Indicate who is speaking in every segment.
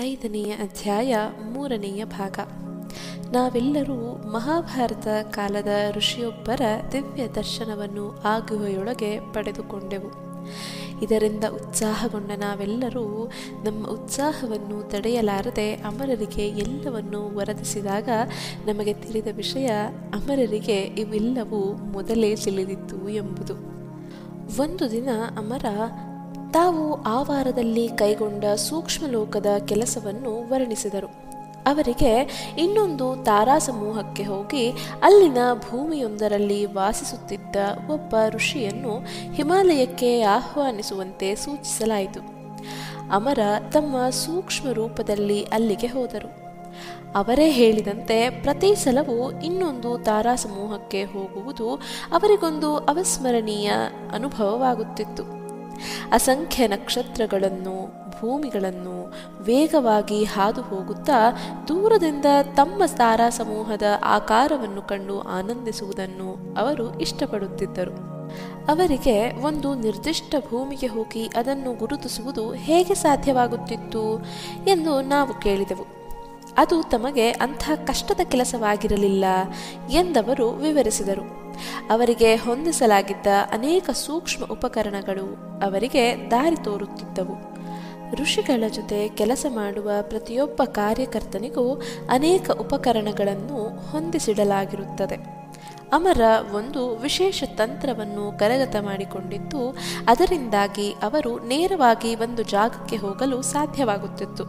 Speaker 1: ಐದನೆಯ ಅಧ್ಯಾಯ ಮೂರನೆಯ ಭಾಗ. ನಾವೆಲ್ಲರೂ ಮಹಾಭಾರತ ಕಾಲದ ಋಷಿಯೊಬ್ಬರ ದಿವ್ಯ ದರ್ಶನವನ್ನು ಆಗುವೆಯೊಳಗೆ ಪಡೆದುಕೊಂಡೆವು. ಇದರಿಂದ ಉತ್ಸಾಹಗೊಂಡ ನಾವೆಲ್ಲರೂ ನಮ್ಮ ಉತ್ಸಾಹವನ್ನು ತಡೆಯಲಾರದೆ ಅಮರರಿಗೆ ಎಲ್ಲವನ್ನೂ ವರದಿಸಿದಾಗ ನಮಗೆ ತಿಳಿದ ವಿಷಯ, ಅಮರರಿಗೆ ಇವೆಲ್ಲವೂ ಮೊದಲೇ ತಿಳಿದಿತ್ತು ಎಂಬುದು. ಒಂದು ದಿನ ಅಮರ ತಾವು ಆ ವಾರದಲ್ಲಿ ಕೈಗೊಂಡ ಸೂಕ್ಷ್ಮ ಲೋಕದ ಕೆಲಸವನ್ನು ವರ್ಣಿಸಿದರು. ಅವರಿಗೆ ಇನ್ನೊಂದು ತಾರಾ ಸಮೂಹಕ್ಕೆ ಹೋಗಿ ಅಲ್ಲಿನ ಭೂಮಿಯೊಂದರಲ್ಲಿ ವಾಸಿಸುತ್ತಿದ್ದ ಒಬ್ಬ ಋಷಿಯನ್ನು ಹಿಮಾಲಯಕ್ಕೆ ಆಹ್ವಾನಿಸುವಂತೆ ಸೂಚಿಸಲಾಯಿತು. ಅಮರ ತಮ್ಮ ಸೂಕ್ಷ್ಮ ರೂಪದಲ್ಲಿ ಅಲ್ಲಿಗೆ ಹೋದರು. ಅವರೇ ಹೇಳಿದಂತೆ ಪ್ರತಿ ಸಲವೂ ಇನ್ನೊಂದು ತಾರಾ ಸಮೂಹಕ್ಕೆ ಹೋಗುವುದು ಅವರಿಗೊಂದು ಅವಿಸ್ಮರಣೀಯ ಅನುಭವವಾಗುತ್ತಿತ್ತು. ಅಸಂಖ್ಯ ನಕ್ಷತ್ರಗಳನ್ನು, ಭೂಮಿಗಳನ್ನು ವೇಗವಾಗಿ ಹಾದು ಹೋಗುತ್ತಾ ದೂರದಿಂದ ತಮ್ಮ ತಾರಾ ಸಮೂಹದ ಆಕಾರವನ್ನು ಕಂಡು ಆನಂದಿಸುವುದನ್ನು ಅವರು ಇಷ್ಟಪಡುತ್ತಿದ್ದರು. ಅವರಿಗೆ ಒಂದು ನಿರ್ದಿಷ್ಟ ಭೂಮಿಗೆ ಹೋಗಿ ಅದನ್ನು ಗುರುತಿಸುವುದು ಹೇಗೆ ಸಾಧ್ಯವಾಗುತ್ತಿತ್ತು ಎಂದು ನಾವು ಕೇಳಿದೆವು. ಅದು ತಮಗೆ ಅಂಥ ಕಷ್ಟದ ಕೆಲಸವಾಗಿರಲಿಲ್ಲ ಎಂದವರು ವಿವರಿಸಿದರು. ಅವರಿಗೆ ಹೊಂದಿಸಲಾಗಿದ್ದ ಅನೇಕ ಸೂಕ್ಷ್ಮ ಉಪಕರಣಗಳು ಅವರಿಗೆ ದಾರಿ ತೋರುತ್ತಿದ್ದವು. ಋಷಿಗಳ ಜೊತೆ ಕೆಲಸ ಮಾಡುವ ಪ್ರತಿಯೊಬ್ಬ ಕಾರ್ಯಕರ್ತನಿಗೂ ಅನೇಕ ಉಪಕರಣಗಳನ್ನು ಹೊಂದಿಸಿಡಲಾಗಿರುತ್ತದೆ. ಅಮರ ಒಂದು ವಿಶೇಷ ತಂತ್ರವನ್ನು ಕರಗತ ಮಾಡಿಕೊಂಡಿದ್ದು, ಅದರಿಂದಾಗಿ ಅವರು ನೇರವಾಗಿ ಒಂದು ಜಾಗಕ್ಕೆ ಹೋಗಲು ಸಾಧ್ಯವಾಗುತ್ತಿತ್ತು.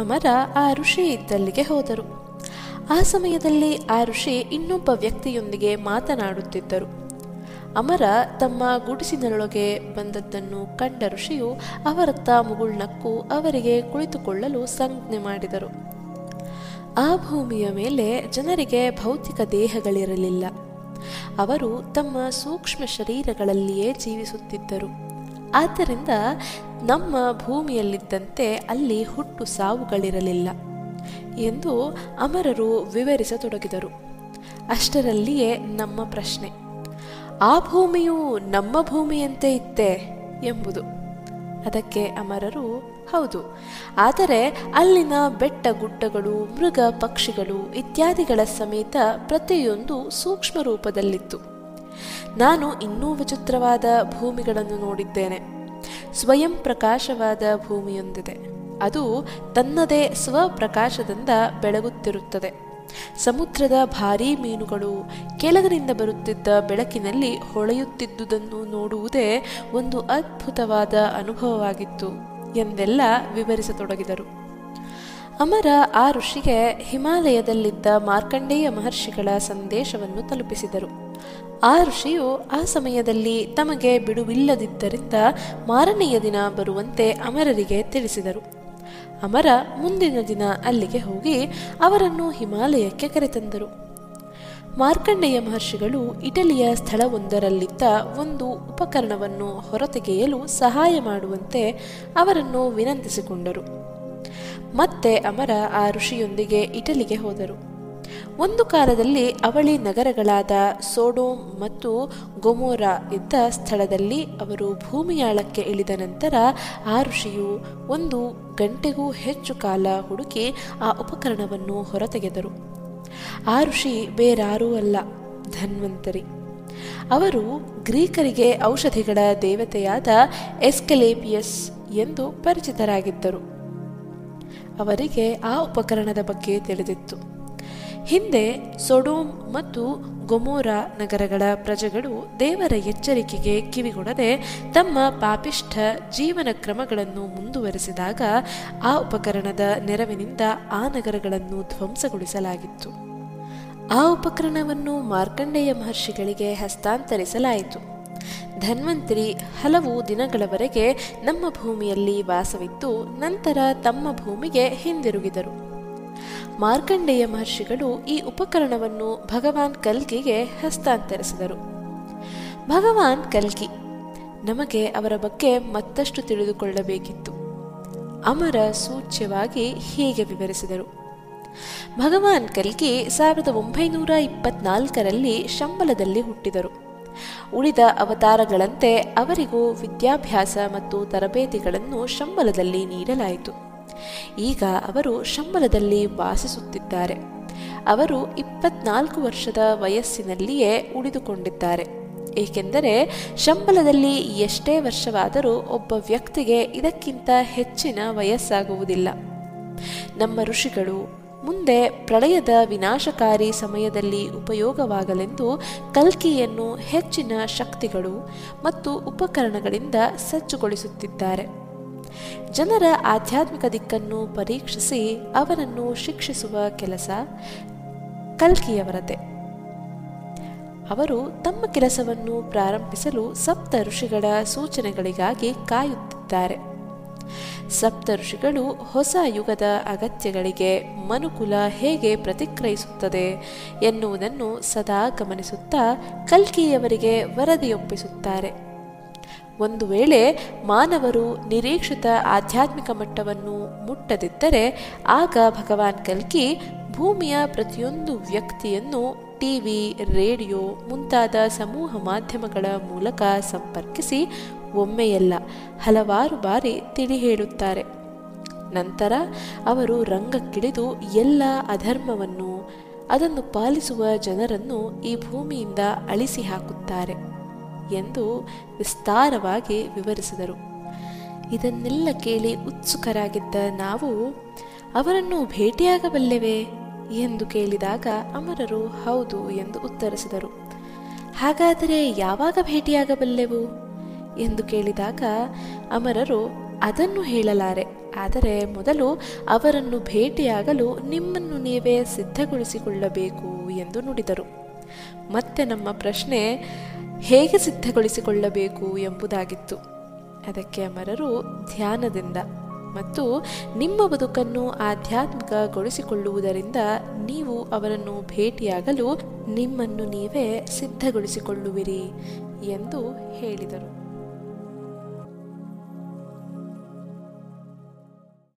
Speaker 1: ಅಮರ ಆ ಋಷಿ ಇದ್ದಲ್ಲಿಗೆ ಹೋದರು. ಆ ಸಮಯದಲ್ಲಿ ಆ ಋಷಿ ಇನ್ನೊಬ್ಬ ವ್ಯಕ್ತಿಯೊಂದಿಗೆ ಮಾತನಾಡುತ್ತಿದ್ದರು. ಅಮರ ತಮ್ಮ ಗುಡಿಸಿನೊಳಗೆ ಬಂದದ್ದನ್ನು ಕಂಡ ಋಷಿಯು ಅವರತ್ತ ಮುಗುಳ್ನಕ್ಕು ಅವರಿಗೆ ಕುಳಿತುಕೊಳ್ಳಲು ಸಂಜ್ಞೆ ಮಾಡಿದರು. ಆ ಭೂಮಿಯ ಮೇಲೆ ಜನರಿಗೆ ಭೌತಿಕ ದೇಹಗಳಿರಲಿಲ್ಲ. ಅವರು ತಮ್ಮ ಸೂಕ್ಷ್ಮ ಶರೀರಗಳಲ್ಲಿಯೇ ಜೀವಿಸುತ್ತಿದ್ದರು. ಆದ್ದರಿಂದ ನಮ್ಮ ಭೂಮಿಯಲ್ಲಿದ್ದಂತೆ ಅಲ್ಲಿ ಹುಟ್ಟು ಸಾವುಗಳಿರಲಿಲ್ಲ. ಎಂದು ಅಮರರು ವಿವರಿಸತೊಡಗಿದರು. ಅಷ್ಟರಲ್ಲಿಯೇ ನಮ್ಮ ಪ್ರಶ್ನೆ, ಆ ಭೂಮಿಯು ನಮ್ಮ ಭೂಮಿಯಂತೆ ಇತ್ತೆ ಎಂಬುದು. ಅದಕ್ಕೆ ಅಮರರು, ಹೌದು, ಆದರೆ ಅಲ್ಲಿನ ಬೆಟ್ಟ ಗುಡ್ಡಗಳು, ಮೃಗ ಪಕ್ಷಿಗಳು ಇತ್ಯಾದಿಗಳ ಸಮೇತ ಪ್ರತಿಯೊಂದು ಸೂಕ್ಷ್ಮ ರೂಪದಲ್ಲಿತ್ತು. ನಾನು ಇನ್ನೂ ವಿಚಿತ್ರವಾದ ಭೂಮಿಗಳನ್ನು ನೋಡಿದ್ದೇನೆ. ಸ್ವಯಂ ಪ್ರಕಾಶವಾದ ಭೂಮಿಯೊಂದಿದೆ. ಅದು ತನ್ನದೇ ಸ್ವಪ್ರಕಾಶದಿಂದ ಬೆಳಗುತ್ತಿರುತ್ತದೆ. ಸಮುದ್ರದ ಭಾರೀ ಮೀನುಗಳು ಕೆಳಗಿನಿಂದ ಬರುತ್ತಿದ್ದ ಬೆಳಕಿನಲ್ಲಿ ಹೊಳೆಯುತ್ತಿದ್ದುದನ್ನು ನೋಡುವುದೇ ಒಂದು ಅದ್ಭುತವಾದ ಅನುಭವವಾಗಿತ್ತು ಎಂದೆಲ್ಲ ವಿವರಿಸತೊಡಗಿದರು. ಅಮರ ಆ ಋಷಿಗೆ ಹಿಮಾಲಯದಲ್ಲಿದ್ದ ಮಾರ್ಕಂಡೇಯ ಮಹರ್ಷಿಗಳ ಸಂದೇಶವನ್ನು ತಲುಪಿಸಿದರು. ಆ ಋಷಿಯು ಆ ಸಮಯದಲ್ಲಿ ತಮಗೆ ಬಿಡುವಿಲ್ಲದಿದ್ದರಿಂದ ಮಾರನೆಯ ದಿನ ಬರುವಂತೆ ಅಮರರಿಗೆ ತಿಳಿಸಿದರು. ಅಮರ ಮುಂದಿನ ದಿನ ಅಲ್ಲಿಗೆ ಹೋಗಿ ಅವರನ್ನು ಹಿಮಾಲಯಕ್ಕೆ ಕರೆತಂದರು. ಮಾರ್ಕಂಡೇಯ ಮಹರ್ಷಿಗಳು ಇಟಲಿಯ ಸ್ಥಳವೊಂದರಲ್ಲಿದ್ದ ಒಂದು ಉಪಕರಣವನ್ನು ಹೊರತೆಗೆಯಲು ಸಹಾಯ ಮಾಡುವಂತೆ ಅವರನ್ನು ವಿನಂತಿಸಿಕೊಂಡರು. ಮತ್ತೆ ಅಮರ ಆ ಋಷಿಯೊಂದಿಗೆ ಇಟಲಿಗೆ ಹೋದರು. ಒಂದು ಕಾಲದಲ್ಲಿ ಅವಳಿ ನಗರಗಳಾದ ಸೋಡೋಮ್ ಮತ್ತು ಗೊಮೋರಾ ಇದ್ದ ಸ್ಥಳದಲ್ಲಿ ಅವರು ಭೂಮಿಯಾಳಕ್ಕೆ ಇಳಿದ ನಂತರ ಆ ಋಷಿಯು ಒಂದು ಗಂಟೆಗೂ ಹೆಚ್ಚು ಕಾಲ ಹುಡುಕಿ ಆ ಉಪಕರಣವನ್ನು ಹೊರತೆಗೆದರು. ಆ ಋಷಿ ಬೇರಾರೂ ಅಲ್ಲ, ಧನ್ವಂತರಿ. ಅವರು ಗ್ರೀಕರಿಗೆ ಔಷಧಿಗಳ ದೇವತೆಯಾದ ಎಸ್ಕೆಲೇಪಿಯಸ್ ಎಂದು ಪರಿಚಿತರಾಗಿದ್ದರು. ಅವರಿಗೆ ಆ ಉಪಕರಣದ ಬಗ್ಗೆ ತಿಳಿದಿತ್ತು. ಹಿಂದೆ ಸೊಡೋಮ್ ಮತ್ತು ಗೊಮೋರ ನಗರಗಳ ಪ್ರಜೆಗಳು ದೇವರ ಎಚ್ಚರಿಕೆಗೆ ಕಿವಿಗೊಡದೆ ತಮ್ಮ ಪಾಪಿಷ್ಠ ಜೀವನ ಕ್ರಮಗಳನ್ನು ಮುಂದುವರೆಸಿದಾಗ ಆ ಉಪಕರಣದ ನೆರವಿನಿಂದ ಆ ನಗರಗಳನ್ನು ಧ್ವಂಸಗೊಳಿಸಲಾಗಿತ್ತು. ಆ ಉಪಕರಣವನ್ನು ಮಾರ್ಕಂಡೇಯ ಮಹರ್ಷಿಗಳಿಗೆ ಹಸ್ತಾಂತರಿಸಲಾಯಿತು. ಧನ್ವಂತರಿ ಹಲವು ದಿನಗಳವರೆಗೆ ನಮ್ಮ ಭೂಮಿಯಲ್ಲಿ ವಾಸವಿದ್ದು ನಂತರ ತಮ್ಮ ಭೂಮಿಗೆ ಹಿಂದಿರುಗಿದರು. ಮಾರ್ಕಂಡೇಯ ಮಹರ್ಷಿಗಳು ಈ ಉಪಕರಣವನ್ನು ಭಗವಾನ್ ಕಲ್ಕಿಗೆ ಹಸ್ತಾಂತರಿಸಿದರು. ಭಗವಾನ್ ಕಲ್ಕಿ, ನಮಗೆ ಅವರ ಬಗ್ಗೆ ಮತ್ತಷ್ಟು ತಿಳಿದುಕೊಳ್ಳಬೇಕಿತ್ತು. ಅಮರ ಸೂಚ್ಯವಾಗಿ ಹೀಗೆ ವಿವರಿಸಿದರು. ಭಗವಾನ್ ಕಲ್ಕಿ ಸಾವಿರದ ಒಂಬೈನೂರ ಇಪ್ಪತ್ನಾಲ್ಕರಲ್ಲಿ ಶಂಬಲದಲ್ಲಿ ಹುಟ್ಟಿದರು. ಉಳಿದ ಅವತಾರಗಳಂತೆ ಅವರಿಗೂ ವಿದ್ಯಾಭ್ಯಾಸ ಮತ್ತು ತರಬೇತಿಗಳನ್ನು ಶಂಬಲದಲ್ಲಿ ನೀಡಲಾಯಿತು. ಈಗ ಅವರು ಶಂಬಲದಲ್ಲಿ ವಾಸಿಸುತ್ತಿದ್ದಾರೆ. ಅವರು ಇಪ್ಪತ್ನಾಲ್ಕು ವರ್ಷದ ವಯಸ್ಸಿನಲ್ಲಿಯೇ ಉಳಿದುಕೊಂಡಿದ್ದಾರೆ. ಏಕೆಂದರೆ ಶಂಬಲದಲ್ಲಿ ಎಷ್ಟೇ ವರ್ಷವಾದರೂ ಒಬ್ಬ ವ್ಯಕ್ತಿಗೆ ಇದಕ್ಕಿಂತ ಹೆಚ್ಚಿನ ವಯಸ್ಸಾಗುವುದಿಲ್ಲ. ನಮ್ಮ ಋಷಿಗಳು ಮುಂದೆ ಪ್ರಳಯದ ವಿನಾಶಕಾರಿ ಸಮಯದಲ್ಲಿ ಉಪಯೋಗವಾಗಲೆಂದು ಕಲ್ಕಿಯನ್ನು ಹೆಚ್ಚಿನ ಶಕ್ತಿಗಳು ಮತ್ತು ಉಪಕರಣಗಳಿಂದ ಸಜ್ಜುಗೊಳಿಸುತ್ತಿದ್ದಾರೆ. ಜನರ ಆಧ್ಯಾತ್ಮಿಕ ದಿಕ್ಕನ್ನು ಪರೀಕ್ಷಿಸಿ ಅವರನ್ನು ಶಿಕ್ಷಿಸುವ ಕೆಲಸ ಕಲ್ಕಿಯವರದೇ ಅವರು ತಮ್ಮ ಕೆಲಸವನ್ನು ಪ್ರಾರಂಭಿಸಲು ಸಪ್ತ ಋಷಿಗಳ ಸೂಚನೆಗಳಿಗಾಗಿ ಕಾಯುತ್ತಿದ್ದಾರೆ. ಸಪ್ತ ಋಷಿಗಳು ಹೊಸ ಯುಗದ ಅಗತ್ಯಗಳಿಗೆ ಮನುಕುಲ ಹೇಗೆ ಪ್ರತಿಕ್ರಿಯಿಸುತ್ತದೆ ಎನ್ನುವುದನ್ನು ಸದಾ ಗಮನಿಸುತ್ತಾ ಕಲ್ಕಿಯವರಿಗೆ ವರದಿಯೊಪ್ಪಿಸುತ್ತಾರೆ. ಒಂದು ವೇಳೆ ಮಾನವರು ನಿರೀಕ್ಷಿತ ಆಧ್ಯಾತ್ಮಿಕ ಮಟ್ಟವನ್ನು ಮುಟ್ಟದಿದ್ದರೆ, ಆಗ ಭಗವಾನ್ ಕಲ್ಕಿ ಭೂಮಿಯ ಪ್ರತಿಯೊಂದು ವ್ಯಕ್ತಿಯನ್ನು ಟಿವಿ ರೇಡಿಯೋ ಮುಂತಾದ ಸಮೂಹ ಮಾಧ್ಯಮಗಳ ಮೂಲಕ ಸಂಪರ್ಕಿಸಿ ಒಮ್ಮೆಯಲ್ಲ ಹಲವಾರು ಬಾರಿ ತಿಳಿ ಹೇಳುತ್ತಾರೆ. ನಂತರ ಅವರು ರಂಗಕ್ಕಿಳಿದು ಎಲ್ಲ ಅಧರ್ಮವನ್ನು, ಅದನ್ನು ಪಾಲಿಸುವ ಜನರನ್ನು ಈ ಭೂಮಿಯಿಂದ ಅಳಿಸಿ ಹಾಕುತ್ತಾರೆ. ಎಂದು ವಿಸ್ತಾರವಾಗಿ ವಿವರಿಸಿದರು. ಇದನ್ನೆಲ್ಲ ಕೇಳಿ ಉತ್ಸುಕರಾಗಿದ್ದ ನಾವು, ಅವರನ್ನು ಭೇಟಿಯಾಗಬಲ್ಲೆವೇ ಎಂದು ಕೇಳಿದಾಗ ಅಮರರು ಹೌದು ಎಂದು ಉತ್ತರಿಸಿದರು. ಹಾಗಾದರೆ ಯಾವಾಗ ಭೇಟಿಯಾಗಬಲ್ಲೆವು? ಎಂದು ಕೇಳಿದಾಗ ಅಮರರು, ಅದನ್ನು ಹೇಳಲಾರೆ, ಆದರೆ ಮೊದಲು ಅವರನ್ನು ಭೇಟಿಯಾಗಲು ನಿಮ್ಮನ್ನು ನೀವೇ ಸಿದ್ಧಗೊಳಿಸಿಕೊಳ್ಳಬೇಕು ಎಂದು ನುಡಿದರು. ಮತ್ತೆ ನಮ್ಮ ಪ್ರಶ್ನೆ ಹೇಗೆ ಸಿದ್ಧಗೊಳಿಸಿಕೊಳ್ಳಬೇಕು ಎಂಬುದಾಗಿತ್ತು. ಅದಕ್ಕೆ ಅಮರರು ಧ್ಯಾನದಿಂದ ಮತ್ತು ನಿಮ್ಮ ಬದುಕನ್ನು ಆಧ್ಯಾತ್ಮಿಕಗೊಳಿಸಿಕೊಳ್ಳುವುದರಿಂದ ನೀವು ಅವರನ್ನು ಭೇಟಿಯಾಗಲು ನಿಮ್ಮನ್ನು ನೀವೇ ಸಿದ್ಧಗೊಳಿಸಿಕೊಳ್ಳುವಿರಿ ಎಂದು ಹೇಳಿದರು.